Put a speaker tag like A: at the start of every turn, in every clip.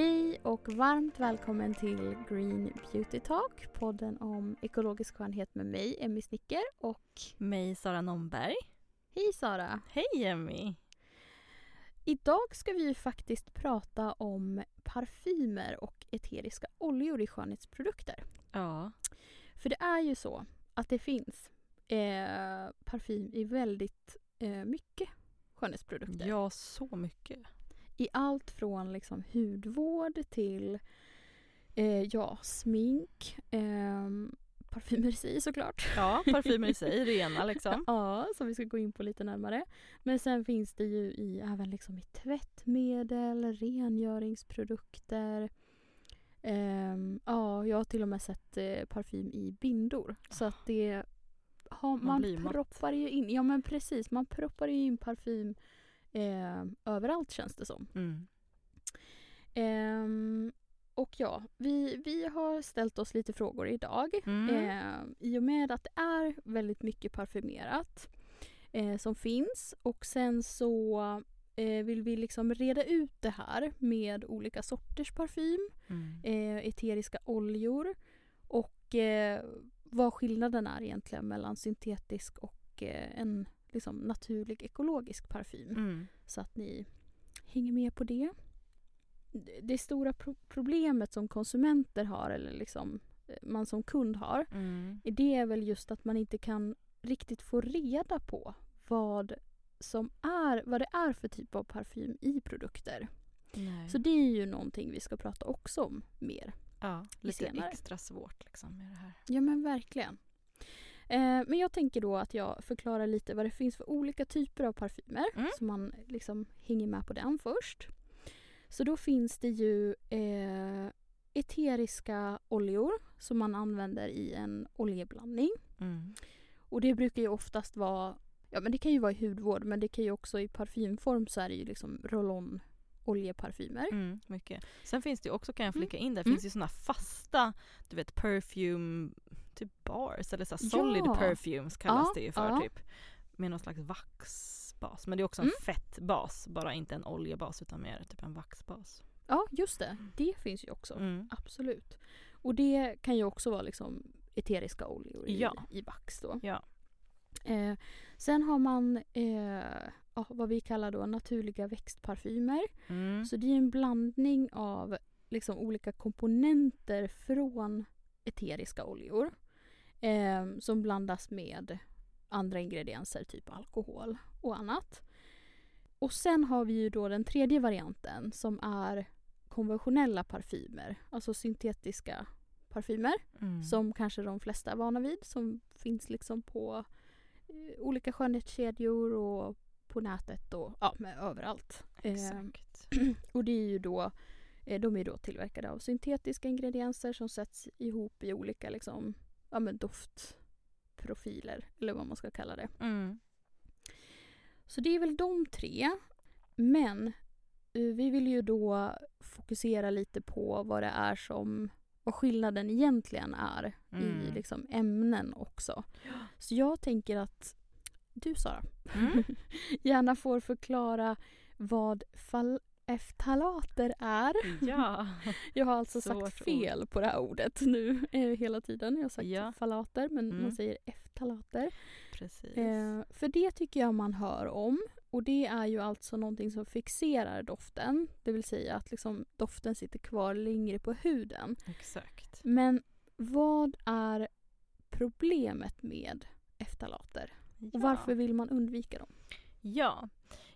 A: Hej och varmt välkommen till Green Beauty Talk, podden om ekologisk skönhet med mig, Emmy Snicker och
B: mig, Sara Nomberg.
A: Hej Sara!
B: Hej Emmy!
A: Idag ska vi ju faktiskt prata om parfymer och eteriska oljor i skönhetsprodukter.
B: Ja.
A: För det är ju så att det finns eh, parfym i väldigt eh, mycket skönhetsprodukter.
B: Ja, så mycket.
A: I allt från liksom hudvård till eh, ja, smink, eh, parfymer i sig såklart.
B: Ja, parfymer i sig, rena liksom.
A: ja, som vi ska gå in på lite närmare. Men sen finns det ju i, även liksom i tvättmedel, rengöringsprodukter. Um, ja, jag har till och med sett eh, parfym i bindor. Så att det har, man, man proppar ju in, ja men precis, man proppar ju in parfym eh, överallt känns det som.
B: Mm.
A: Um, och ja, vi, vi har ställt oss lite frågor idag.
B: Mm.
A: Eh, I och med att det är väldigt mycket parfymerat eh, som finns. Och sen så eh, vill vi liksom reda ut det här med olika sorters parfym,
B: Mm.
A: eh, eteriska oljor och eh, vad skillnaden är egentligen mellan syntetisk och eh, en liksom, naturlig ekologisk parfym.
B: Mm.
A: Så att ni hänger med på det. Det stora pro problemet som konsumenter har, eller liksom eh, man som kund har,
B: Mm.
A: det är väl just att man inte kan riktigt få reda på vad som är, vad det är för typ av parfym i produkter.
B: Nej.
A: Så det är ju någonting vi ska prata också om mer.
B: ja, lite
A: senare.
B: extra svårt liksom med det här.
A: Ja men verkligen. Eh, men jag tänker då att jag förklarar lite vad det finns för olika typer av parfymer.
B: Mm.
A: Så man liksom hänger med på den först. Så då finns det ju eh, eteriska oljor som man använder i en oljeblandning.
B: Mm.
A: Och det brukar ju oftast vara, ja men det kan ju vara i hudvård men det kan ju också i parfymform så är det ju liksom roll-on oljeparfymer.
B: Mm, mycket. Sen finns det ju också, kan jag flika in, där
A: Mm.
B: finns ju såna fasta, du vet perfume, typ bars eller så solid
A: Ja.
B: perfumes kallas
A: Ja,
B: det ju för
A: ja.
B: typ. Med någon slags vaxbas. Men det är också en
A: Mm.
B: fettbas, bara inte en oljebas utan mer typ en vaxbas.
A: Ja just det, det finns ju också.
B: Mm.
A: Absolut. Och det kan ju också vara liksom eteriska oljor i,
B: Ja.
A: i vax då.
B: Ja.
A: Eh, sen har man eh, ja, vad vi kallar då naturliga växtparfymer.
B: Mm.
A: Så det är en blandning av liksom olika komponenter från eteriska oljor. Eh, som blandas med andra ingredienser, typ alkohol och annat. Och sen har vi ju då den tredje varianten som är konventionella parfymer, alltså syntetiska parfymer
B: Mm.
A: som kanske de flesta är vana vid, som finns liksom på eh, olika skönhetskedjor och på nätet och ja, överallt. Eh,
B: Exakt.
A: och det är ju då, eh, de är då tillverkade av syntetiska ingredienser som sätts ihop i olika liksom, ja, men doftprofiler eller vad man ska kalla det.
B: Mm.
A: Så det är väl de tre. Men eh, vi vill ju då fokusera lite på vad det är som vad skillnaden egentligen är i
B: Mm.
A: liksom ämnen också. Så jag tänker att du Sara
B: Mm.
A: gärna får förklara vad fal- eftalater är.
B: Ja.
A: Jag har alltså
B: Svårt
A: sagt
B: ord.
A: fel på det här ordet nu eh, hela tiden. Jag har sagt
B: Ja.
A: falater men
B: Mm.
A: man säger eftalater.
B: Precis.
A: Eh, för det tycker jag man hör om. Och det är ju alltså någonting som fixerar doften. Det vill säga att liksom doften sitter kvar längre på huden.
B: Exakt.
A: Men vad är problemet med eftalater? Och varför vill man undvika dem?
B: Ja.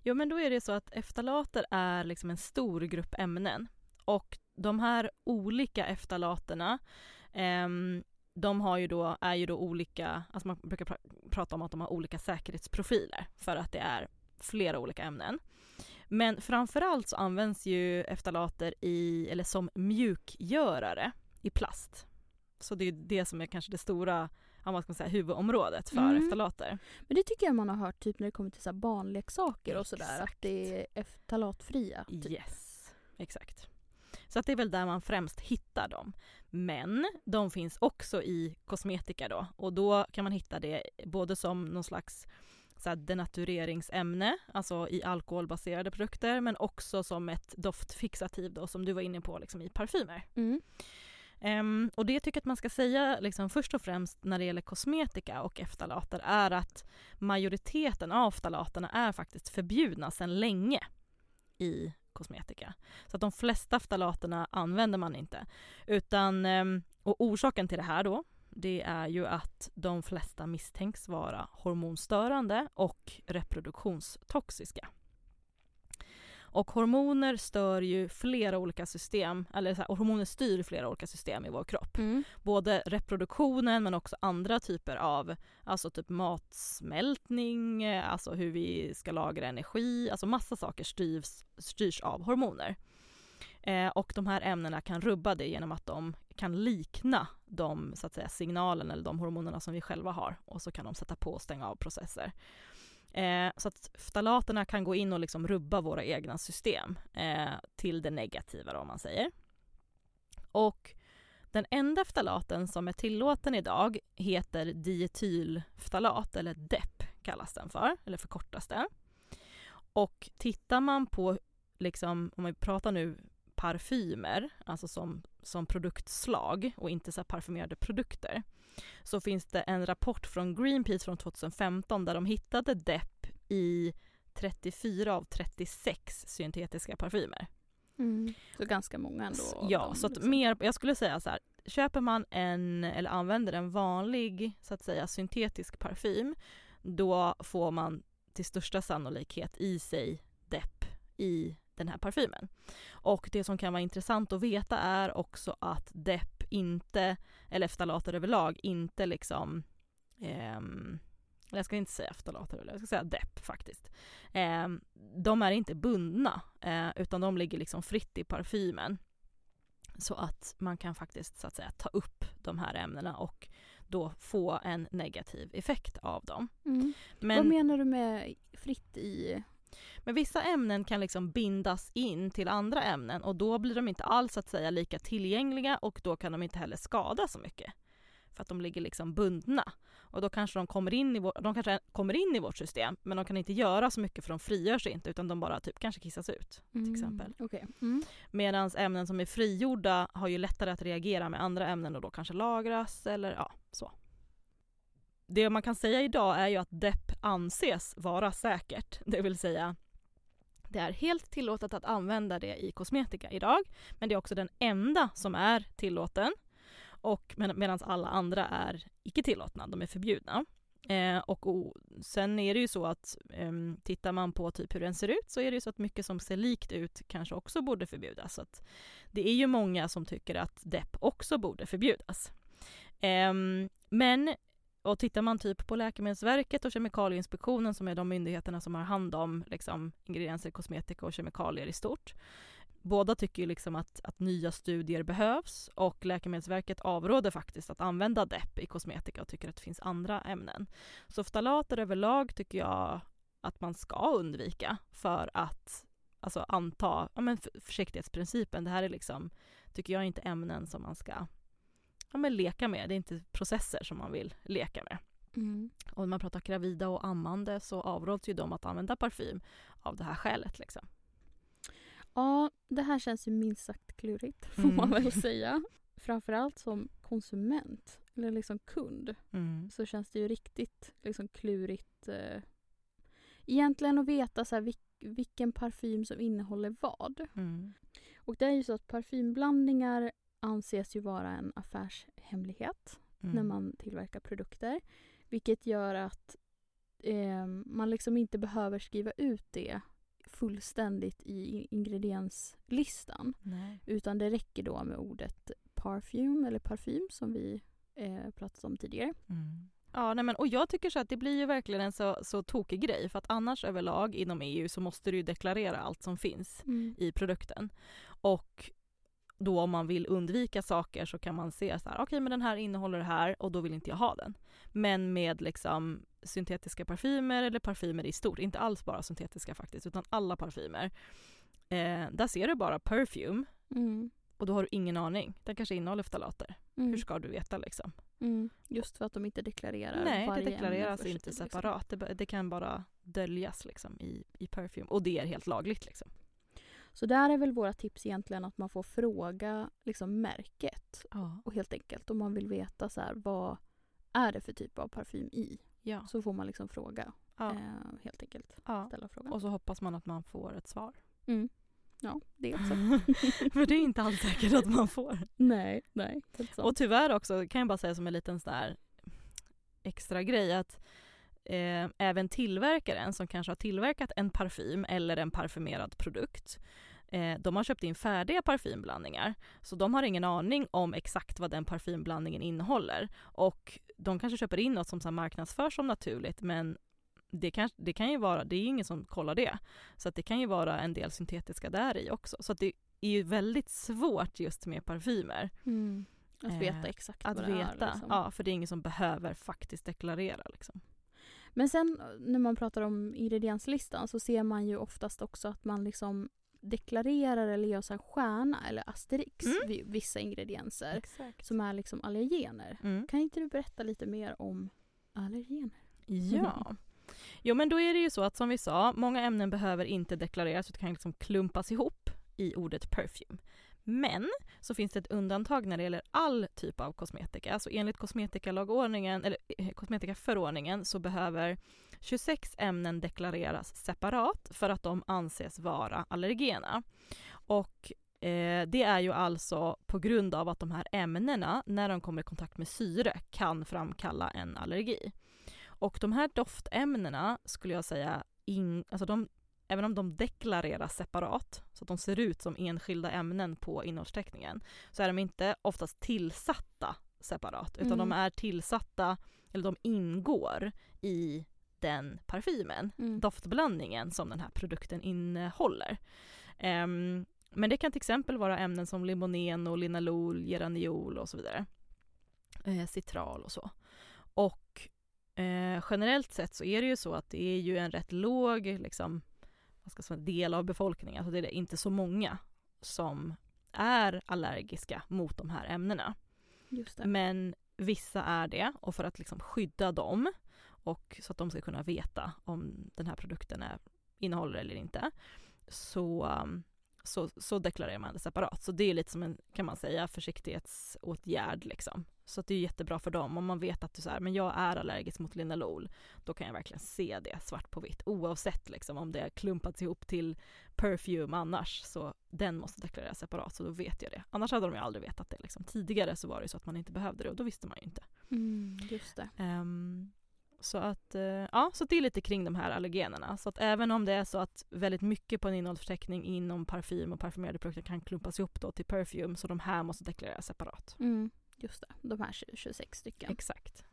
B: Jo men då är det så att eftalater är liksom en stor grupp ämnen och de här olika eftalaterna ehm, de har ju då, är ju då olika, alltså man brukar pr prata om att de har olika säkerhetsprofiler för att det är flera olika ämnen. Men framförallt så används ju eftalater i, eller som mjukgörare i plast. Så det är det som är kanske det stora, ja, vad ska man säga, huvudområdet för
A: Mm.
B: eftalater.
A: Men det tycker jag man har hört typ när det kommer till så här barnleksaker och sådär. Att det är eftalatfria. Typ.
B: Yes, exakt. Så att det är väl där man främst hittar dem. Men de finns också i kosmetika då och då kan man hitta det både som någon slags så här denatureringsämne, alltså i alkoholbaserade produkter, men också som ett doftfixativ då, som du var inne på liksom i parfymer.
A: Mm.
B: Um, och det tycker jag att man ska säga liksom, först och främst när det gäller kosmetika och eftalater är att majoriteten av ftalaterna är faktiskt förbjudna sedan länge i kosmetika. Så att de flesta ftalaterna använder man inte. Utan, um, och orsaken till det här då, det är ju att de flesta misstänks vara hormonstörande och reproduktionstoxiska. Och hormoner stör ju flera olika system, eller så här, hormoner styr flera olika system i vår kropp.
A: Mm.
B: Både reproduktionen men också andra typer av, alltså typ matsmältning, alltså hur vi ska lagra energi, alltså massa saker styrs, styrs av hormoner. Eh, och de här ämnena kan rubba det genom att de kan likna de så att säga, signalerna eller de hormonerna som vi själva har och så kan de sätta på och stänga av processer. Eh, så att ftalaterna kan gå in och liksom rubba våra egna system eh, till det negativa då, om man säger. Och den enda ftalaten som är tillåten idag heter dietylftalat, eller DEP kallas den för, eller förkortas det. Och tittar man på, liksom, om vi pratar nu parfymer, alltså som, som produktslag och inte så parfymerade produkter, så finns det en rapport från Greenpeace från 2015 där de hittade DEP i 34 av 36 syntetiska parfymer.
A: Mm. Så ganska många ändå.
B: Ja,
A: dem,
B: så att
A: liksom.
B: mer, jag skulle säga så här, köper man en, eller använder en vanlig, så att säga syntetisk parfym, då får man till största sannolikhet i sig DEP i den här parfymen. Och det som kan vara intressant att veta är också att DEP inte, eller ftalater överlag, inte liksom ehm, jag ska inte säga ftalater, jag ska säga DEP faktiskt. Eh, de är inte bundna eh, utan de ligger liksom fritt i parfymen. Så att man kan faktiskt så att säga ta upp de här ämnena och då få en negativ effekt av dem.
A: Mm.
B: Men,
A: Vad menar du med fritt i?
B: Men vissa ämnen kan liksom bindas in till andra ämnen och då blir de inte alls så att säga lika tillgängliga och då kan de inte heller skada så mycket. För att de ligger liksom bundna. Och då kanske de kommer in i, vår, de kanske kommer in i vårt system men de kan inte göra så mycket för de frigör sig inte utan de bara typ kanske kissas ut.
A: Mm.
B: exempel.
A: Okej. Mm.
B: Medan ämnen som är frigjorda har ju lättare att reagera med andra ämnen och då kanske lagras eller ja, så. Det man kan säga idag är ju att depp anses vara säkert, det vill säga det är helt tillåtet att använda det i kosmetika idag, men det är också den enda som är tillåten och med, medan alla andra är icke tillåtna, de är förbjudna. Eh, och, och sen är det ju så att eh, tittar man på typ hur den ser ut så är det ju så att mycket som ser likt ut kanske också borde förbjudas. Så att det är ju många som tycker att depp också borde förbjudas. Eh, men och tittar man typ på Läkemedelsverket och Kemikalieinspektionen som är de myndigheterna som har hand om liksom, ingredienser, kosmetika och kemikalier i stort. Båda tycker ju liksom att, att nya studier behövs och Läkemedelsverket avråder faktiskt att använda DEP i kosmetika och tycker att det finns andra ämnen. Så ftalater överlag tycker jag att man ska undvika för att alltså anta ja, men försiktighetsprincipen. Det här är liksom, tycker jag, inte ämnen som man ska ja, men leka med. Det är inte processer som man vill leka med.
A: Mm.
B: Och när man pratar gravida och ammande så avråds ju de att använda parfym av det här skälet. Liksom.
A: Ja, det här känns ju minst sagt klurigt får
B: Mm.
A: man väl säga. Framförallt som konsument eller liksom kund
B: Mm.
A: så känns det ju riktigt liksom klurigt eh, egentligen att veta så här, vilk, vilken parfym som innehåller vad.
B: Mm.
A: Och det är ju så att parfymblandningar anses ju vara en affärshemlighet
B: Mm.
A: när man tillverkar produkter. Vilket gör att eh, man liksom inte behöver skriva ut det fullständigt i ingredienslistan.
B: Nej.
A: Utan det räcker då med ordet parfym eller parfym som vi eh, pratat om tidigare.
B: Mm. Ja, nej men, och jag tycker så att det blir ju verkligen en så, så tokig grej för att annars överlag inom EU så måste du ju deklarera allt som finns i produkten. Och då om man vill undvika saker så kan man se så här, okej okay, men den här innehåller det här och då vill inte jag ha den. Men med liksom syntetiska parfymer eller parfymer i stort, inte alls bara syntetiska faktiskt utan alla parfymer. Eh, där ser du bara perfume
A: Mm.
B: och då har du ingen aning. Den kanske innehåller ftalater.
A: Mm.
B: Hur ska du veta liksom?
A: Mm. Just för att de inte deklarerar
B: Nej, det
A: varje ämne
B: deklareras
A: för sig,
B: inte
A: liksom.
B: separat. Det, ba- det kan bara döljas liksom i, i perfume och det är helt lagligt liksom.
A: Så där är väl våra tips egentligen att man får fråga liksom märket.
B: Ja.
A: Och helt enkelt om man vill veta så här, vad är det för typ av parfym i?
B: Ja.
A: Så får man liksom fråga.
B: ja.
A: Eh, helt enkelt.
B: ja.
A: Ställa frågan.
B: Och så hoppas man att man får ett svar.
A: Mm. Ja, det också.
B: För det är inte alls säkert att man får.
A: nej, nej.
B: Och tyvärr också kan jag bara säga som en liten sån där extra grej att eh, även tillverkaren som kanske har tillverkat en parfym eller en parfymerad produkt eh, de har köpt in färdiga parfymblandningar så de har ingen aning om exakt vad den parfymblandningen innehåller och de kanske köper in något som så marknadsförs som naturligt men det kan, det kan ju vara, det är ingen som kollar det. Så att det kan ju vara en del syntetiska där i också. Så att det är ju väldigt svårt just med parfymer.
A: Mm. Att
B: Eh,
A: veta exakt
B: Att
A: vad det
B: veta,
A: är. Liksom.
B: ja för det är ingen som behöver faktiskt deklarera liksom.
A: Men sen när man pratar om ingredienslistan så ser man ju oftast också att man liksom deklarerar eller gör så stjärna eller asterix
B: Mm.
A: vid vissa ingredienser
B: Exakt.
A: som är liksom allergener.
B: Mm.
A: Kan inte du berätta lite mer om allergener?
B: Ja. Jo men då är det ju så att som vi sa, många ämnen behöver inte deklareras utan kan liksom klumpas ihop i ordet perfume. Men så finns det ett undantag när det gäller all typ av kosmetika. Så enligt kosmetikalagordningen, eller eh, kosmetikaförordningen så behöver 26 ämnen deklareras separat för att de anses vara allergena. Och eh, det är ju alltså på grund av att de här ämnena, när de kommer i kontakt med syre, kan framkalla en allergi. Och de här doftämnena skulle jag säga, in, alltså de, även om de deklareras separat, så att de ser ut som enskilda ämnen på innehållsförteckningen, så är de inte oftast tillsatta separat, utan
A: Mm.
B: de är tillsatta, eller de ingår i den parfymen,
A: Mm.
B: doftblandningen som den här produkten innehåller. Ehm, men det kan till exempel vara ämnen som limonen och linalol, geraniol och så vidare. Eh, citral och så. Och eh, generellt sett så är det ju så att det är ju en rätt låg liksom, vad ska säga, del av befolkningen, alltså det är inte så många som är allergiska mot de här ämnena. Men vissa är det och för att liksom skydda dem och så att de ska kunna veta om den här produkten är, innehåller eller inte så, um, så, så deklarerar man det separat. Så det är lite som en, kan man säga, försiktighetsåtgärd liksom. Så det är jättebra för dem om man vet att du så här, men jag är allergisk mot linalol. Då kan jag verkligen se det svart på vitt oavsett liksom om det har klumpats ihop till perfume annars. Så den måste deklareras separat så då vet jag det. Annars hade de ju aldrig vetat det liksom. Tidigare så var det så att man inte behövde det och då visste man ju inte.
A: Mm, just det.
B: Ehm, så att, eh, ja, så det är lite kring de här allergenerna. Så att även om det är så att väldigt mycket på en innehållsförteckning inom parfym och parfymerade produkter kan klumpas ihop då till perfume, så de här måste deklareras separat.
A: Mm, just det. De här 20 26 stycken.
B: Exakt.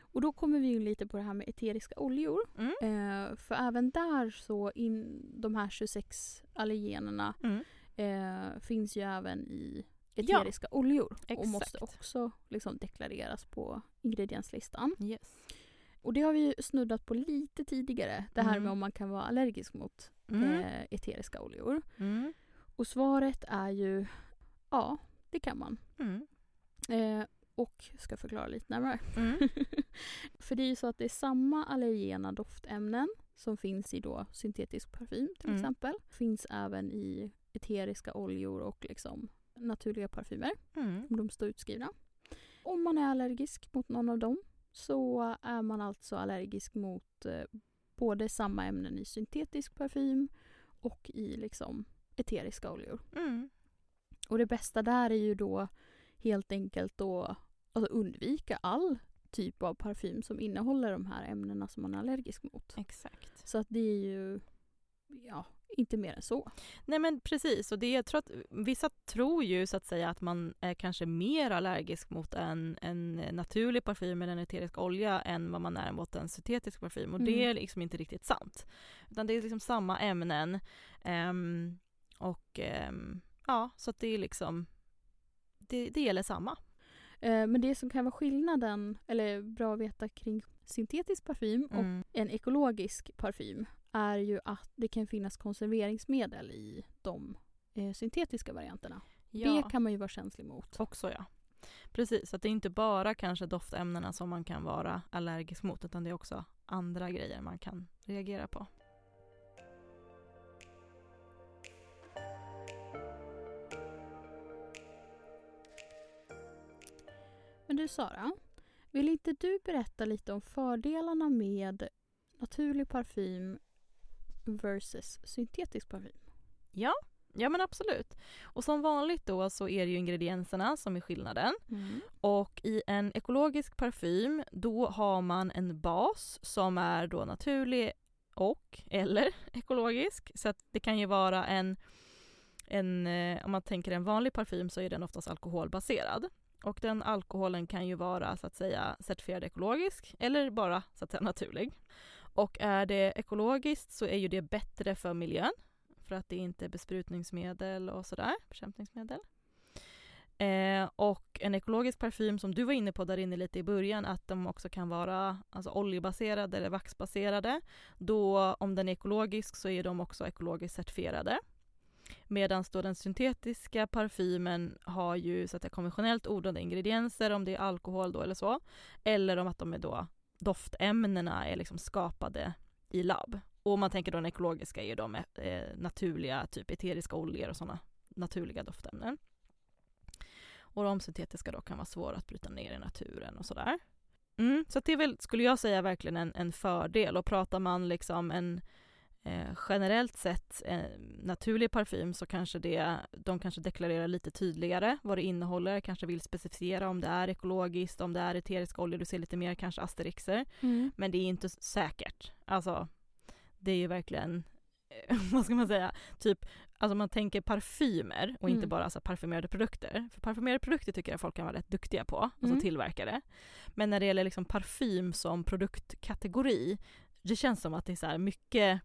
A: Och då kommer vi in lite på det här med eteriska oljor.
B: Mm.
A: Eh, för även där så in de här 26 allergenerna
B: Mm.
A: eh, finns ju även i
B: Ja,
A: eteriska oljor. Och
B: exakt.
A: måste också liksom deklareras på ingredienslistan.
B: Yes.
A: Och det har vi snuddat på lite tidigare. Det här
B: Mm.
A: med om man kan vara allergisk mot
B: Mm.
A: eh, eteriska oljor.
B: Mm.
A: Och svaret är ju ja, det kan man. Eh, och ska förklara lite närmare.
B: Mm.
A: För det är ju så att det är samma allergena doftämnen som finns i då syntetisk parfym till
B: Mm.
A: exempel. Finns även i eteriska oljor och liksom naturliga parfymer.
B: Mm.
A: Om de står utskrivna. Om man är allergisk mot någon av dem så är man alltså allergisk mot eh, både samma ämnen i syntetisk parfym och i liksom eteriska oljor.
B: Mm.
A: Och det bästa där är ju då helt enkelt då alltså undvika all typ av parfym som innehåller de här ämnena som man är allergisk mot.
B: Exakt.
A: Så att det är ju ja, inte mer än så.
B: Nej men precis, och det, jag tror att vissa tror ju så att säga att man är kanske mer allergisk mot en, en naturlig parfym eller en eterisk olja än vad man är mot en syntetisk parfym och det
A: Mm.
B: är liksom inte riktigt sant. Utan det är liksom samma ämnen ehm, och ehm, ja, så att det är liksom det, det gäller samma.
A: Eh, men det som kan vara skillnaden, eller bra att veta kring syntetisk parfym och
B: Mm.
A: en ekologisk parfym är ju att det kan finnas konserveringsmedel i de eh, syntetiska varianterna. Det kan man ju vara känslig mot.
B: Också ja. Precis, att det är inte bara kanske doftämnena som man kan vara allergisk mot utan det är också andra grejer man kan reagera på.
A: Men du Sara, vill inte du berätta lite om fördelarna med naturlig parfym versus syntetisk parfym?
B: Ja, ja men absolut. Och som vanligt då så är det ju ingredienserna som är skillnaden.
A: Mm.
B: Och i en ekologisk parfym då har man en bas som är då naturlig och eller ekologisk. Så att det kan ju vara en, en eh, om man tänker en vanlig parfym så är den oftast alkoholbaserad. Och den alkoholen kan ju vara så att säga certifierad ekologisk eller bara så att säga naturlig. Och är det ekologiskt så är ju det bättre för miljön för att det inte är besprutningsmedel och sådär, bekämpningsmedel. Eh, och en ekologisk parfym som du var inne på där inne lite i början att de också kan vara alltså oljebaserade eller vaxbaserade. Då om den är ekologisk så är de också ekologiskt certifierade. Medan då den syntetiska parfymen har ju så att säga, konventionellt odlade ingredienser om det är alkohol då eller så. Eller om att de är då doftämnena är liksom skapade i labb. Och man tänker då den ekologiska är ju de eh, naturliga, typ eteriska oljor och sådana naturliga doftämnen. Och de syntetiska då kan vara svåra att bryta ner i naturen och sådär. Mm, så det är väl, skulle jag säga, verkligen en, en fördel. Och pratar man liksom en eh, generellt sett eh, naturlig parfym så kanske det, de kanske deklarerar lite tydligare vad det innehåller, kanske vill specificera om det är ekologiskt, om det är eteriska oljor, du ser lite mer kanske asterixer.
A: Mm.
B: Men det är inte säkert. Alltså, det är ju verkligen, vad ska man säga, typ, alltså man tänker parfymer och inte
A: Mm.
B: bara alltså parfymerade produkter. För parfymerade produkter tycker jag folk kan vara rätt duktiga på, alltså
A: Mm.
B: tillverkare. Men när det gäller liksom parfym som produktkategori, det känns som att det är så mycket,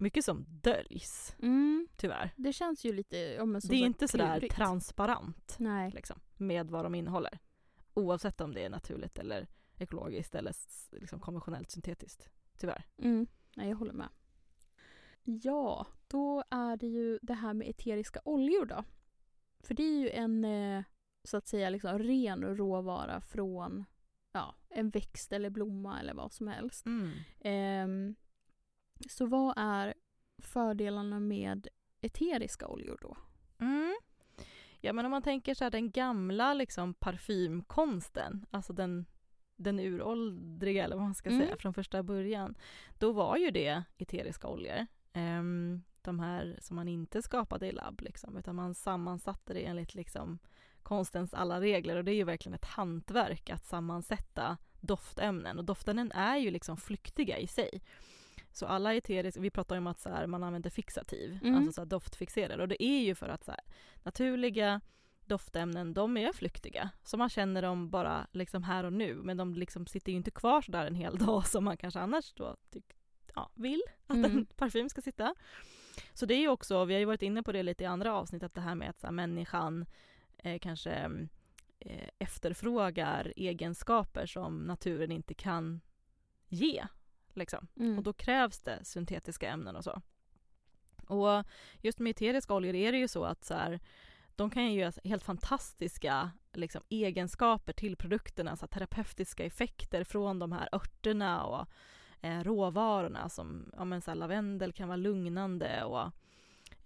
B: mycket som döljs,
A: Mm.
B: tyvärr.
A: Det känns ju lite, ja, men
B: det är inte sådär
A: klurigt.
B: transparent
A: Nej.
B: liksom, med vad de innehåller. Oavsett om det är naturligt eller ekologiskt eller liksom konventionellt syntetiskt, tyvärr.
A: Mm. Nej, jag håller med. Ja, då är det ju det här med eteriska oljor då. För det är ju en, eh, så att säga, liksom ren råvara från ja, en växt eller blomma eller vad som helst. Ehm, så vad är fördelarna med eteriska oljor då?
B: Mm. Ja men om man tänker så här den gamla liksom parfymkonsten, alltså den, den uråldriga eller vad man ska
A: Mm.
B: säga från första början. Då var ju det eteriska oljor. Ehm, de här som man inte skapade i labb liksom, utan man sammansatte det enligt liksom konstens alla regler och det är ju verkligen ett hantverk att sammansätta doftämnen och doftämnen är ju liksom flyktiga i sig. Så alla eteriska, vi pratar ju om att så här, man använder fixativ,
A: Mm.
B: alltså så här doftfixerare och det är ju för att så här, naturliga doftämnen, de är flyktiga. Så man känner dem bara liksom här och nu, men de liksom sitter ju inte kvar så där en hel dag som man kanske annars då tyck, ja, vill att
A: Mm.
B: en parfym ska sitta. Så det är ju också, vi har ju varit inne på det lite i andra avsnitt, att det här med att så här, människan eh, kanske eh, efterfrågar egenskaper som naturen inte kan ge. Liksom.
A: Mm.
B: Och då krävs det syntetiska ämnen och så. Och just med eteriska oljor är det ju så att så här, de kan ju göra helt fantastiska liksom, egenskaper till produkterna, så terapeutiska effekter från de här örterna och eh, råvarorna som ja, men, så här, lavendel kan vara lugnande och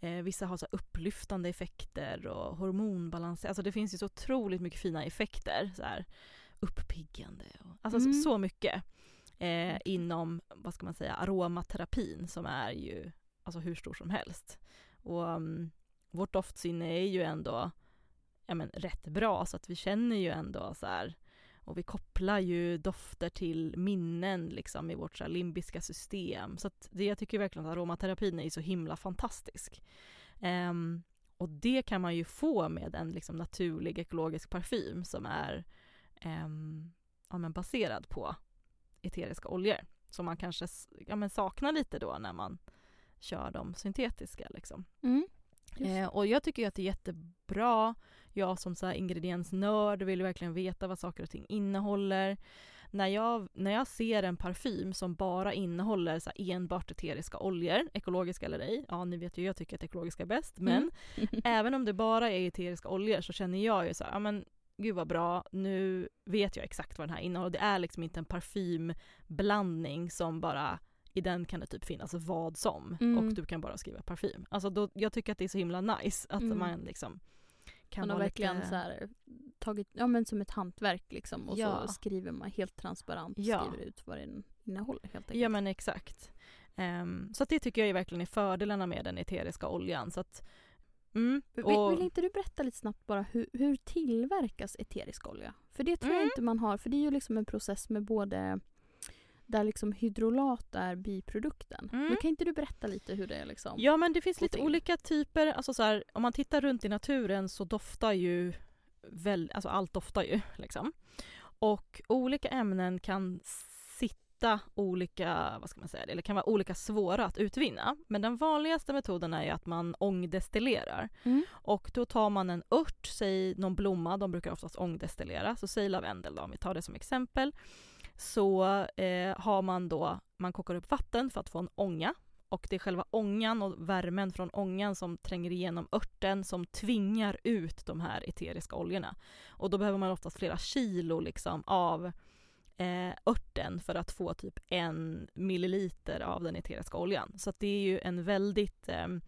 B: eh, vissa har så här, upplyftande effekter och hormonbalans. Alltså det finns ju så otroligt mycket fina effekter. Så här, uppiggande och alltså
A: Mm.
B: så, så mycket eh, inom, vad ska man säga, aromaterapin som är ju alltså hur stor som helst. Och um, vårt doftsinne är ju ändå ja, men, rätt bra så att vi känner ju ändå så här och vi kopplar ju dofter till minnen liksom i vårt så här, limbiska system. Så att det, jag tycker verkligen att aromaterapin är så himla fantastisk. Um, och det kan man ju få med en liksom, naturlig ekologisk parfym som är um, ja, men baserad på eteriska oljor. Som man kanske ja, men saknar lite då när man kör de syntetiska. Liksom.
A: Mm.
B: Eh, och jag tycker att det är jättebra. Jag som så här ingrediensnörd vill verkligen veta vad saker och ting innehåller. när jag, när jag ser en parfym som bara innehåller så enbart eteriska oljor, ekologiska eller ej, ja ni vet ju jag tycker att ekologiska är bäst, men
A: Mm.
B: även om det bara är eteriska oljor så känner jag ju så här, ja men gud vad bra, nu vet jag exakt vad den här innehåller. Det är liksom inte en parfymblandning som bara i den kan det typ finnas vad som
A: Mm.
B: och du kan bara skriva parfym. Alltså då, jag tycker att det är så himla nice att
A: Mm.
B: man liksom kan
A: Man har verkligen
B: lite...
A: så här, tagit, ja men som ett hantverk liksom och
B: Ja.
A: så skriver man helt transparent
B: Ja.
A: skriver ut vad den innehåller helt enkelt.
B: Ja men exakt. Ehm, så det tycker jag är verkligen är fördelarna med den eteriska oljan. Så att, mm,
A: Vill,
B: och,
A: vill inte du berätta lite snabbt bara hur, hur tillverkas eterisk olja? För det tror jag
B: Mm.
A: inte man har, för det är ju liksom en process med både där liksom hydrolat är biprodukten.
B: Mm.
A: Men kan inte du berätta lite hur det är liksom?
B: Ja men det finns lite
A: till.
B: olika typer, alltså så här, om man tittar runt i naturen så doftar ju väl, alltså allt doftar ju liksom. Och olika ämnen kan sitta olika, vad ska man säga, eller kan vara olika svåra att utvinna. Men den vanligaste metoden är ju att man ångdestillerar.
A: Mm.
B: Och då tar man en ört, säg någon blomma, de brukar oftast ångdestillera, så säg lavendel då, om vi tar det som exempel. Så eh, har man då, man kokar upp vatten för att få en ånga och det är själva ångan och värmen från ångan som tränger igenom örten som tvingar ut de här eteriska oljorna. Och då behöver man oftast flera kilo liksom av eh, örten för att få typ en milliliter av den eteriska oljan. Så det är ju en väldigt ehm,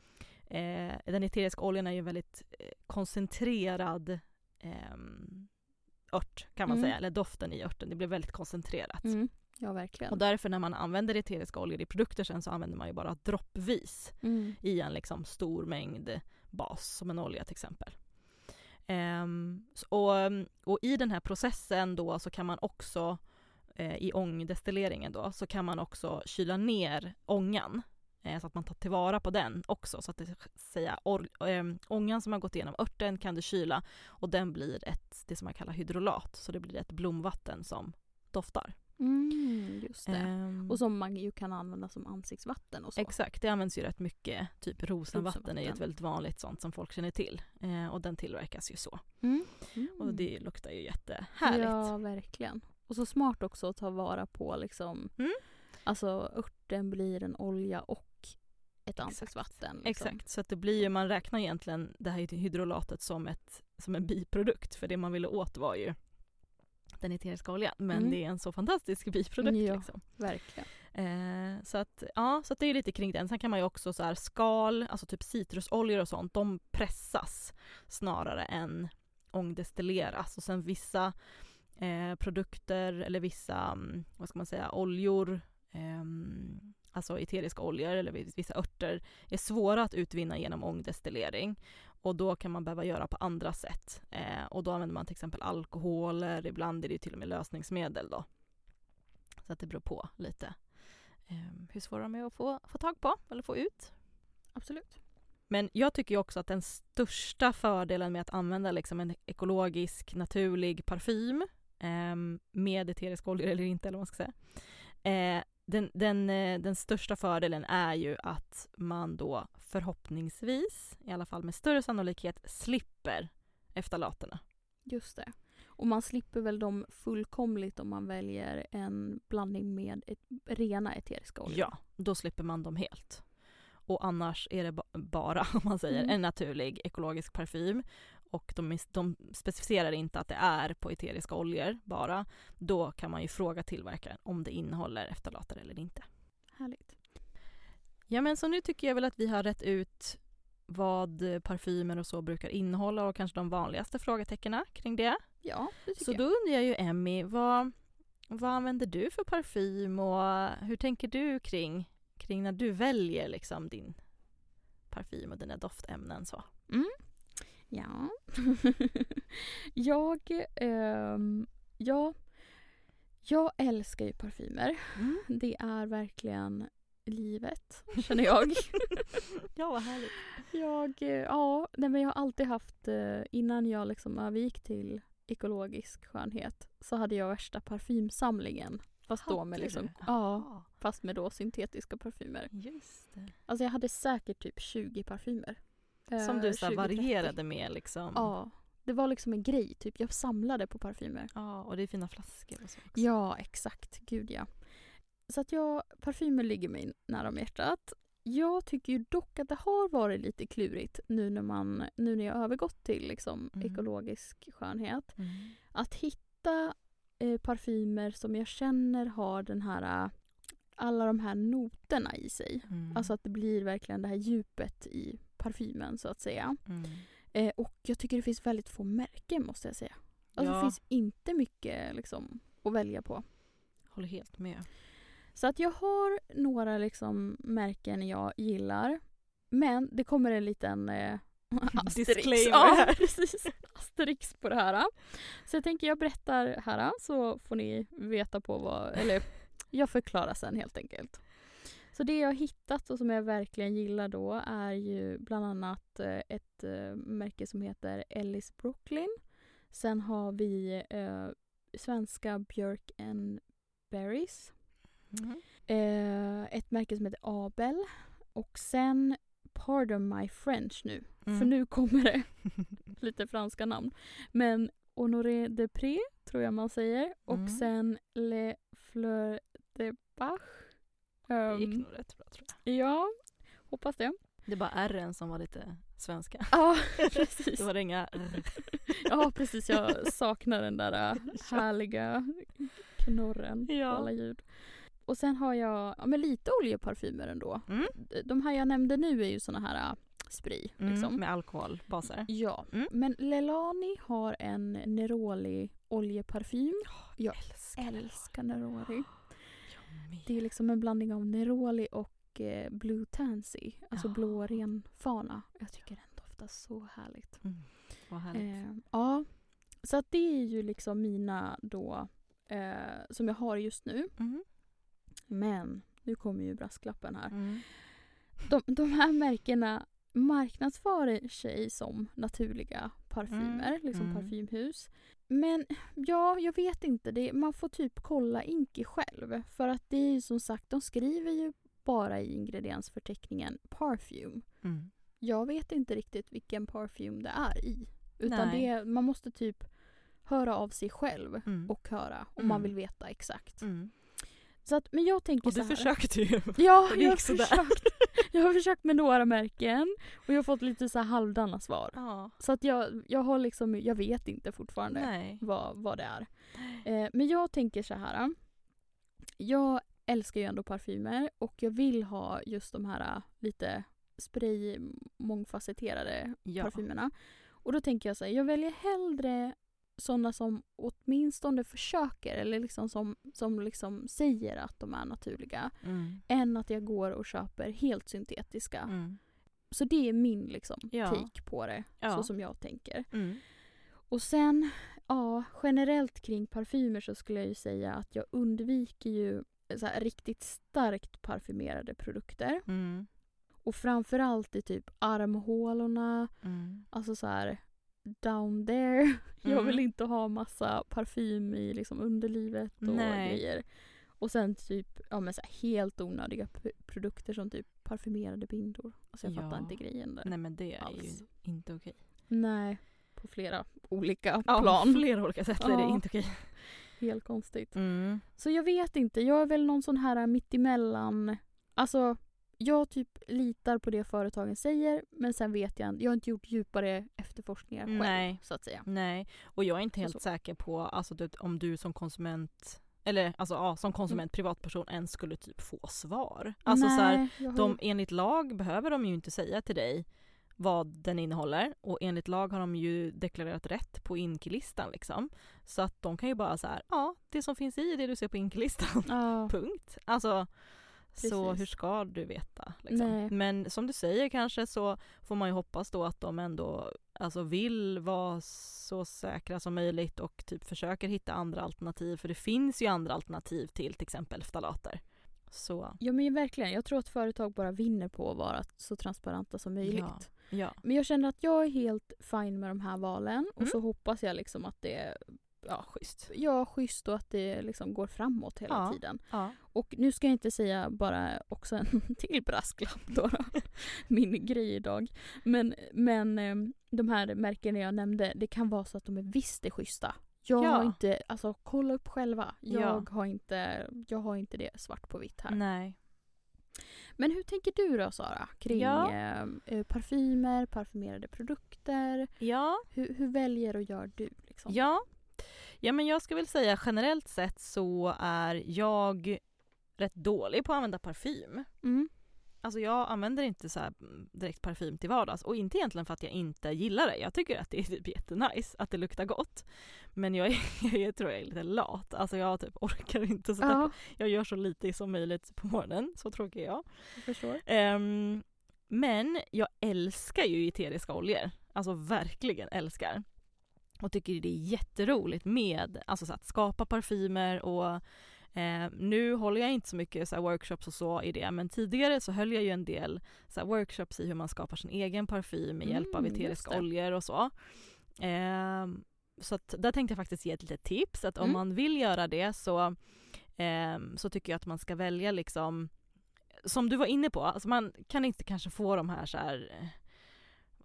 B: Eh, den eteriska oljan är ju en väldigt eh, koncentrerad ehm, ört kan man
A: Mm.
B: säga, eller doften i örten. Det blir väldigt koncentrerat.
A: Mm. Ja verkligen.
B: Och därför när man använder eteriska oljor i produkter sen så använder man ju bara droppvis
A: Mm.
B: i en liksom stor mängd bas, som en olja till exempel. S- och, och i den här processen då så kan man också eh, i ångdestilleringen då så kan man också kyla ner ångan eh, så att man tar tillvara på den också så att det säga or, eh, ångan som har gått igenom örten kan du kyla och den blir ett det som man kallar hydrolat så det blir ett blomvatten som doftar.
A: Mm, just det.
B: Ehm,
A: Och som man ju kan använda som ansiktsvatten och så.
B: Exakt, det används ju rätt mycket. Typ rosenvatten är ju ett väldigt vanligt sånt som folk känner till. Eh, och den tillverkas ju så.
A: Mm. Mm.
B: Och det luktar ju jättehärligt.
A: Ja, verkligen. Och så smart också att ta vara på liksom,
B: Mm.
A: alltså örten blir en olja och ett ansiktsvatten. Liksom.
B: Exakt, så att det blir ju, man räknar egentligen det här hydrolatet som, ett, som en biprodukt. För det man ville åt var ju den eteriska oljan. Men
A: Mm.
B: det är en så fantastisk biprodukt.
A: Ja.
B: Liksom.
A: Verkligen.
B: Eh, så att, ja, så att det är lite kring den. Sen kan man ju också så här skal, alltså typ citrusoljor och sånt, de pressas snarare än ångdestilleras. Och sen vissa eh, produkter eller vissa, mm, vad ska man säga, oljor, ehm, alltså eteriska oljor eller vis- vissa örter är svåra att utvinna genom ångdestillering. Och då kan man behöva göra på andra sätt. Eh, och då använder man till exempel alkoholer, ibland är det till och med lösningsmedel då. Så att det beror på lite eh, hur svåra de är att få, få tag på eller få ut.
A: Absolut.
B: Men jag tycker också att den största fördelen med att använda liksom en ekologisk, naturlig parfym eh, med eteriska oljor eller inte, eller vad man ska säga. Eh, den, den, eh, den största fördelen är ju att man då förhoppningsvis, i alla fall med större sannolikhet, slipper eftalaterna.
A: Just det. Och man slipper väl dem fullkomligt om man väljer en blandning med ett, rena eteriska oljor.
B: Ja, då slipper man dem helt. Och annars är det ba- bara, om man säger,
A: Mm.
B: en naturlig ekologisk parfym. Och de, de specificerar inte att det är på eteriska oljor bara. Då kan man ju fråga tillverkaren om det innehåller eftalater eller inte.
A: Härligt.
B: Ja men så nu tycker jag väl att vi har rätt ut vad parfymer och så brukar innehålla och kanske de vanligaste frågetecknen kring det.
A: Ja, det tycker
B: Så då undrar jag ju Emmy, vad, vad använder du för parfym och hur tänker du kring, kring när du väljer liksom din parfym och dina doftämnen så?
A: Ja. jag, ehm, ja, jag älskar ju parfymer. Det är verkligen livet, känner jag.
B: ja vad härligt.
A: jag, eh, ja, nej men jag har alltid haft, eh, innan jag liksom övergick till ekologisk skönhet så hade jag värsta parfymsamlingen. Fast då med liksom,
B: du?
A: ja, fast med då syntetiska parfymer.
B: Just det.
A: Alltså jag hade säkert typ 20 parfymer.
B: Som
A: Eh,
B: du så här
A: 20-30.
B: varierade med liksom?
A: Ja, det var liksom en grej. Typ. Jag samlade på parfymer.
B: Ja, och det är fina flaskor och så också.
A: Ja, exakt. Gud ja. Så att jag, parfymer ligger mig nära om hjärtat. Jag tycker ju dock att det har varit lite klurigt nu när, man, nu när jag övergått till liksom
B: Mm.
A: ekologisk skönhet.
B: Mm.
A: Att hitta eh, parfymer som jag känner har den här eh, alla de här noterna i sig.
B: Mm.
A: Alltså att det blir verkligen det här djupet i parfymen så att säga.
B: Mm.
A: Eh, och jag tycker det finns väldigt få märken måste jag säga. Alltså
B: Ja.
A: det finns inte mycket liksom, att välja på.
B: Håller helt med.
A: Så att jag har några liksom märken jag gillar. Men det kommer en liten eh, asterix. Ja, precis. Asterix på det här. Så jag tänker jag berättar här så får ni veta på vad, eller jag förklarar sen helt enkelt. Så det jag har hittat och som jag verkligen gillar då är ju bland annat eh, ett eh, märke som heter Ellis Brooklyn. Sen har vi eh, svenska Björk and Berries.
B: Mhm.
A: Eh, ett märke som heter Abel. Och sen Pardon My French nu.
B: Mm.
A: För nu kommer det lite franska namn. Men Honoré de Pré tror jag man säger. Och
B: Mm.
A: sen Le Fleur de Bach.
B: Det gick
A: Ehm,
B: nog rätt bra tror jag.
A: ja, hoppas det.
B: Det är bara R som var lite svenska.
A: Ja, precis.
B: Det var det inga R.
A: Ja, precis. Jag saknar den där äh, härliga knorren
B: Ja.
A: på alla ljud. Och sen har jag ja, men lite oljeparfymer ändå.
B: Mm.
A: De här jag nämnde nu är ju såna här äh, spray.
B: Mm.
A: Liksom.
B: Med alkoholbaser.
A: Ja,
B: Mm.
A: men Lelani har en Neroli oljeparfym. Jag älskar Neroli. Det är liksom en blandning av Neroli och eh, Blue Tansy. Alltså
B: Ja.
A: blå renfana. Jag tycker den doftar så härligt.
B: Mm. Vad härligt.
A: Eh, ja, så att det är ju liksom mina då eh, som jag har just nu.
B: Mm.
A: Men nu kommer ju brasklappen här.
B: Mm.
A: De, de här märkena marknadsför sig som naturliga parfymer,
B: Mm,
A: liksom
B: mm.
A: parfymhus. Men ja, jag vet inte. Det, man får typ kolla Inki själv. För att det är ju som sagt, de skriver ju bara i ingrediensförteckningen parfym.
B: Mm.
A: Jag vet inte riktigt vilken parfym det är i. Utan
B: Nej.
A: det, man måste typ höra av sig själv
B: Mm.
A: och höra om man
B: Mm.
A: vill veta exakt.
B: Mm.
A: Så att, men jag tänker
B: Och
A: så
B: du
A: här.
B: försökte ju.
A: Ja, jag har, försökt, jag har försökt med några märken och jag har fått lite så här halvdana svar.
B: Ja.
A: Så att jag, jag har liksom, jag vet inte fortfarande
B: Nej.
A: vad, vad det är. Eh, men jag tänker så här. Jag älskar ju ändå parfymer och jag vill ha just de här äh, lite spray mångfacetterade
B: Ja.
A: parfymerna. Och då tänker jag så här, jag väljer hellre sådana som åtminstone försöker eller liksom som, som liksom säger att de är naturliga
B: Mm.
A: än att jag går och köper helt syntetiska.
B: Mm.
A: Så det är min liksom
B: Ja.
A: take på det,
B: Ja.
A: så som jag tänker.
B: Mm.
A: Och sen, ja, generellt kring parfymer så skulle jag ju säga att jag undviker ju riktigt starkt parfymerade produkter.
B: Mm.
A: Och framförallt i typ armhålorna,
B: Mm.
A: alltså så här down there. Jag
B: Mm.
A: vill inte ha massa parfym i liksom underlivet och
B: Nej.
A: grejer. Och sen typ ja, men så helt onödiga produkter som typ parfymerade bindor. Alltså jag
B: Ja.
A: fattar inte grejen där.
B: Nej men det är ju
A: Alls.
B: inte okej.
A: Nej, på flera olika
B: Ja,
A: plan.
B: på flera olika sätt är det
A: Ja.
B: inte okej.
A: Helt konstigt.
B: Mm.
A: Så jag vet inte, jag är väl någon sån här mittemellan. Alltså, jag typ litar på det företagen säger men sen vet jag jag har inte gjort djupare efterforskningar själv
B: Nej.
A: så att säga.
B: Nej, och jag är inte helt
A: så.
B: säker på alltså, du, om du som konsument eller alltså ja, som konsument, privatperson ens skulle typ få svar. Alltså så här,
A: Nej, har
B: de, enligt lag behöver de ju inte säga till dig vad den innehåller och enligt lag har de ju deklarerat rätt på inkilistan liksom. Så att de kan ju bara så här, ja det som finns i är det du ser på inkilistan.
A: ja,
B: Punkt. Alltså så
A: Precis.
B: hur ska du veta? Liksom? Men som du säger kanske så får man ju hoppas då att de ändå alltså, vill vara så säkra som möjligt och typ försöker hitta andra alternativ för det finns ju andra alternativ till till exempel ftalater. Så
A: ja men verkligen, jag tror att företag bara vinner på att vara så transparenta som möjligt.
B: Ja. ja.
A: Men jag känner att jag är helt fine med de här valen och
B: Mm.
A: så hoppas jag liksom att det ja,
B: schysst.
A: ja, schysst och att det liksom går framåt hela
B: Ja.
A: tiden.
B: Ja.
A: Och nu ska jag inte säga bara också en till brasklapp då, då. min grej idag. Men, men eh, de här märkena jag nämnde, det kan vara så att de är visst är schyssta. Jag
B: Ja.
A: har inte, alltså kolla upp själva. Jag,
B: Ja.
A: har inte, jag har inte det svart på vitt här.
B: Nej.
A: Men hur tänker du då Sara? Kring
B: Ja.
A: eh, eh, parfymer, parfymerade produkter.
B: Ja,
A: Hur, hur väljer och gör du? Liksom?
B: Ja. Ja, men jag ska väl säga generellt sett så är jag rätt dålig på att använda parfym.
A: Mm.
B: Alltså jag använder inte så mm, direkt parfym till vardags och inte egentligen för att jag inte gillar det. Jag tycker att det är typ jättenice att det luktar gott. Men jag, är, jag tror jag är lite lat. Alltså jag typ orkar inte sätta
A: Ja,
B: på. Jag gör så lite som möjligt på morgonen, så tråkig är jag.
A: jag förstår.
B: Ehm, men jag älskar ju eteriska oljor. Alltså verkligen älskar. Och tycker det är jätteroligt med alltså så att skapa parfymer och eh, nu håller jag inte så mycket så workshops och så i det men tidigare så höll jag ju en del så workshops i hur man skapar sin egen parfym med hjälp av
A: Mm,
B: eteriska
A: det.
B: oljor och så. Ehm, så att där tänkte jag faktiskt ge ett litet tips att om
A: Mm.
B: man vill göra det så, ehm, så tycker jag att man ska välja liksom som du var inne på, alltså man kan inte kanske få de här så här eh,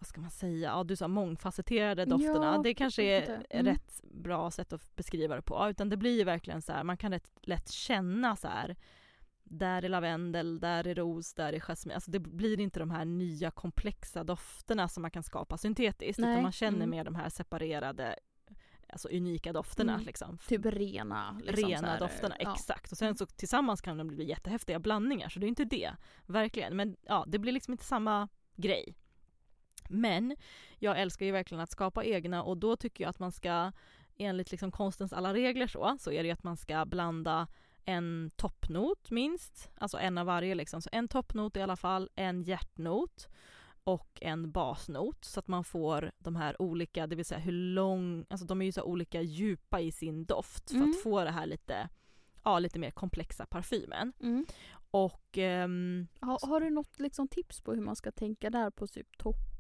B: vad ska man säga, ja du sa mångfacetterade dofterna.
A: Ja,
B: det kanske är
A: Mm.
B: rätt bra sätt att beskriva det på. Utan det blir ju verkligen så här, man kan rätt lätt känna så här. Där är lavendel, där är ros, där är jasmin. Alltså det blir inte de här nya komplexa dofterna som man kan skapa syntetiskt.
A: Nej,
B: Utan man känner
A: mm.
B: mer de här separerade, alltså unika dofterna
A: Mm.
B: liksom.
A: Typ rena. Liksom,
B: Rena dofterna,
A: ja.
B: exakt. Och sen så tillsammans kan de bli jättehäftiga blandningar så det är inte det. Verkligen. Men ja, det blir liksom inte samma grej. Men jag älskar ju verkligen att skapa egna och då tycker jag att man ska enligt liksom konstens alla regler så, så är det ju att man ska blanda en toppnot minst, alltså en av varje liksom. Så en toppnot i alla fall, en hjärtnot och en basnot så att man får de här olika, det vill säga hur lång, alltså de är ju så olika djupa i sin doft för
A: Mm.
B: att få det här lite, ja lite mer komplexa parfymen.
A: Mm.
B: Och ehm,
A: Ha, har du något liksom, tips på hur man ska tänka där på typ topp?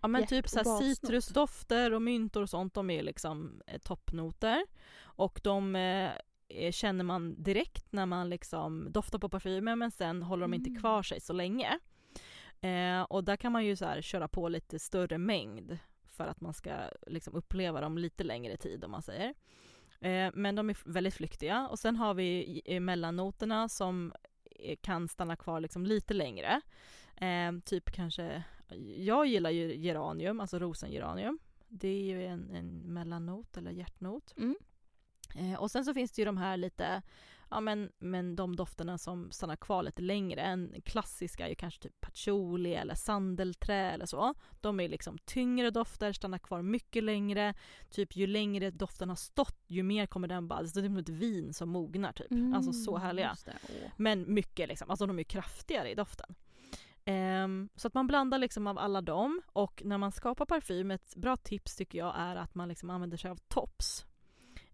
B: Ja men typ så citrusdofter och myntor och sånt, de är liksom eh, toppnoter. Och de eh, eh, känner man direkt när man liksom doftar på parfymen men sen håller de inte
A: Mm.
B: kvar sig så länge. Eh, och där kan man ju så här köra på lite större mängd för att man ska liksom uppleva dem lite längre tid om man säger. Eh, men de är väldigt flyktiga och sen har vi mellannoterna som eh, kan stanna kvar liksom lite längre. Eh, typ kanske, jag gillar ju geranium, alltså rosengeranium. Det är ju en, en mellannot eller hjärtnot.
A: Mm.
B: Eh, och sen så finns det ju de här lite, ja men, men de dofterna som stannar kvar lite längre. En klassiska är ju kanske typ patchouli eller sandelträ eller så. De är liksom tyngre dofter, stannar kvar mycket längre. Typ ju längre doften har stått ju mer kommer den bara, det är som ett vin som mognar typ. alltså så härliga.
A: Mm. Åh.
B: Men mycket liksom, alltså de är kraftigare i doften. Ehm, så att man blandar liksom av alla dem och när man skapar parfym, ett bra tips tycker jag är att man liksom använder sig av tops.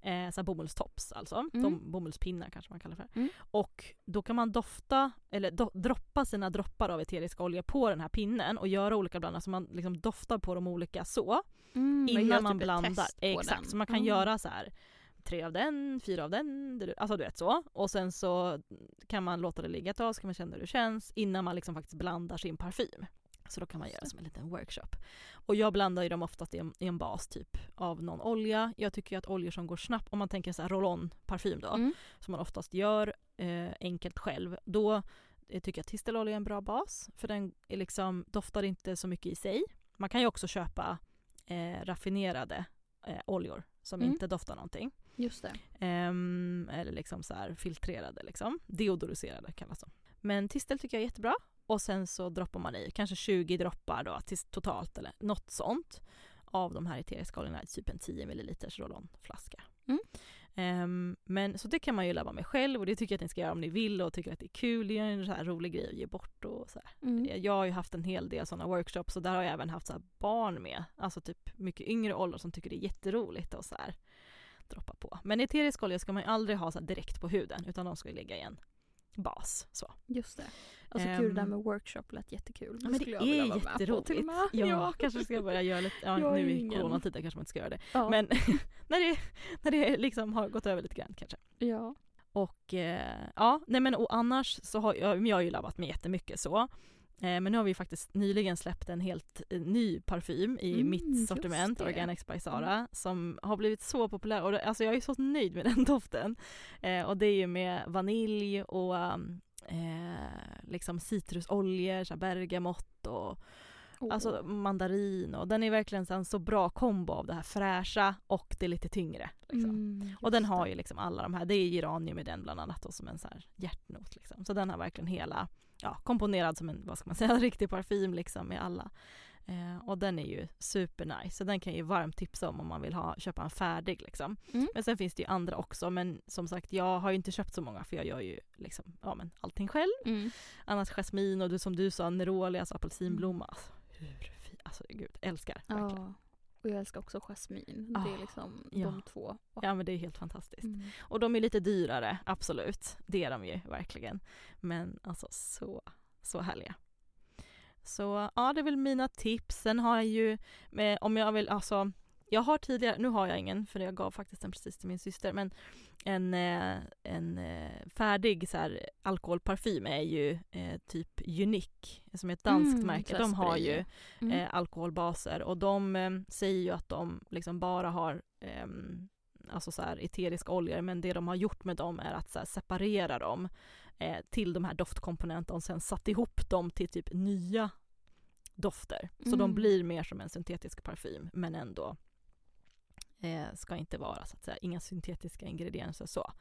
B: Eh, så bomullstops alltså,
A: Mm.
B: de, bomullspinnar kanske man kallar det för.
A: Mm.
B: Och då kan man dofta, eller do, droppa sina droppar av eterisk olja på den här pinnen och göra olika blandningar så man liksom doftar på dem olika så
A: Mm,
B: innan man
A: typ ett
B: blandar. Exakt, så man kan
A: Mm.
B: göra så här tre av den, fyra av den, alltså du vet så. Och sen så kan man låta det ligga ett tag så kan man känna hur det känns innan man liksom faktiskt blandar sin parfym. Så då kan man göra som en liten workshop. Och jag blandar ju dem oftast i en, i en bas typ av någon olja. Jag tycker ju att oljor som går snabbt, om man tänker så här roll-on parfym då,
A: Mm.
B: som man oftast gör eh, enkelt själv, då eh, tycker jag att tistelolja är en bra bas för den är liksom, doftar inte så mycket i sig. Man kan ju också köpa eh, raffinerade eh, oljor som
A: Mm.
B: inte doftar någonting.
A: Just det.
B: Ehm, eller liksom så här filtrerade liksom. Deodoriserade kallas de. Men tistel tycker jag är jättebra. Och sen så droppar man i kanske 20 droppar då totalt eller något sånt av de här eteriska oljorna, typ en 10 ml roll-on-flaska.
A: Mm.
B: Ehm, men så det kan man ju labba med själv och det tycker jag att ni ska göra om ni vill och tycker att det är kul. Det är en så här rolig grej att ge bort och så.
A: Mm.
B: Jag har ju haft en hel del sådana workshops och där har jag även haft så barn med. Alltså typ mycket yngre åldrar som tycker det är jätteroligt och så här droppa på. Men eterisk olja ska man ju aldrig ha så direkt på huden utan de ska ju ligga i en bas. Så.
A: Just det. Alltså kul det där
B: Ehm.
A: med workshop lät jättekul.
B: Ja, men det
A: jag
B: är
A: med
B: jätteroligt.
A: med.
B: Ja, kanske ska jag börja göra lite, ja, nu i coronatider kanske man inte ska göra det.
A: Ja.
B: Men när det, när det liksom har gått över lite grann kanske.
A: ja.
B: Och eh, ja, nej men och annars så har jag, jag har ju labbat mig jättemycket så. Eh, men nu har vi faktiskt nyligen släppt en helt eh, ny parfym i
A: Mm,
B: mitt sortiment,
A: det. Mm.
B: Organics by Sara, som har blivit så populär. Och alltså jag är så nöjd med den doften. Eh, och det är ju med vanilj och um, eh, liksom citrusoljor, så bergamott och
A: Åh.
B: alltså mandarin. Och den är verkligen en så bra kombo av det här fräscha och det lite tyngre. Liksom.
A: Mm,
B: Och den har ju liksom alla de här, det är geranium i den bland annat och som en så här hjärtnot liksom. Så den har verkligen hela, ja komponerad som en, vad ska man säga, riktig parfym liksom med alla. Eh, och den är ju supernice, så den kan jag ju varmt tipsa om om man vill ha, köpa en färdig liksom.
A: Mm.
B: Men sen finns det ju andra också, men som sagt jag har ju inte köpt så många för jag gör ju liksom, ja men allting själv.
A: Mm.
B: Annars jasmin och du som du sa, neroli, alltså apelsinblomma. Alltså, hur fin, alltså gud, älskar verkligen.
A: Ja. Och jag älskar också jasmin.
B: Ah,
A: det är liksom
B: ja.
A: de två.
B: Ja men det är helt fantastiskt.
A: Mm.
B: Och de är lite dyrare, absolut. Det är de ju verkligen. Men alltså så, så härliga. Så ja, det är väl mina tips. Sen har jag ju, med, om jag vill, alltså jag har tidigare, nu har jag ingen för jag gav faktiskt den precis till min syster, men en, eh, en eh, färdig så här, alkoholparfym är ju eh, typ Unique, som är ett danskt
A: Mm,
B: märke. De har ju
A: Mm.
B: eh, alkoholbaser och de eh, säger ju att de liksom bara har ehm, alltså så här eteriska oljor men det de har gjort med dem är att så här, separera dem eh, till de här doftkomponenterna och sen satt ihop dem till typ nya dofter. Så de
A: Mm.
B: blir mer som en syntetisk parfym men ändå eh, ska inte vara så att säga inga syntetiska ingredienser så.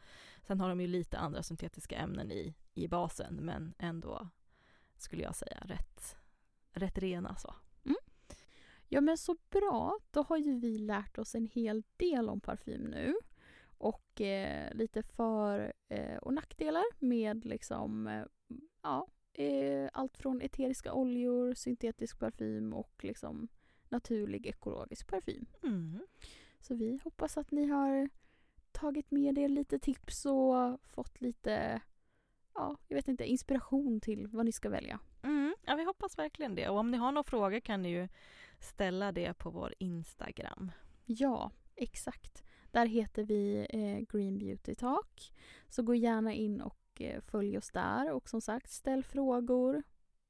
B: Sen har de ju lite andra syntetiska ämnen i, i basen men ändå skulle jag säga rätt, rätt rena så.
A: Ja men så bra, då har ju vi lärt oss en hel del om parfym nu. Och eh, lite för eh, och nackdelar med liksom, eh, ja, eh, allt från eteriska oljor, syntetisk parfym och liksom naturlig ekologisk parfym.
B: Mm.
A: Så vi hoppas att ni har tagit med er lite tips och fått lite, ja, jag vet inte, inspiration till vad ni ska välja.
B: Mm, ja, vi hoppas verkligen det. Och om ni har några frågor kan ni ju ställa det på vår Instagram.
A: Ja, exakt. Där heter vi eh, Green Beauty Talk. Så gå gärna in och eh, följ oss där. Och som sagt, ställ frågor.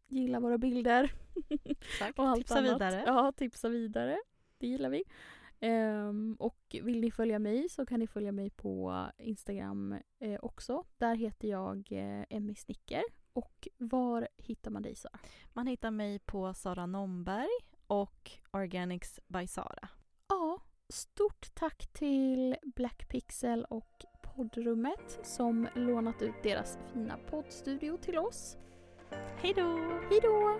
A: Gilla våra bilder.
B: Exakt.
A: och allt
B: Tipsa
A: annat.
B: vidare.
A: Ja, tipsa vidare. Det gillar vi. Ehm, och vill ni följa mig så kan ni följa mig på Instagram eh, också. Där heter jag eh, Emmy Snicker. Och var hittar man dig Sara?
B: Man hittar mig på Sara Nomberg och Organics by Sara.
A: Ja, stort tack till Black Pixel och poddrummet som lånat ut deras fina poddstudio till oss.
B: Hej då!
A: Hej då!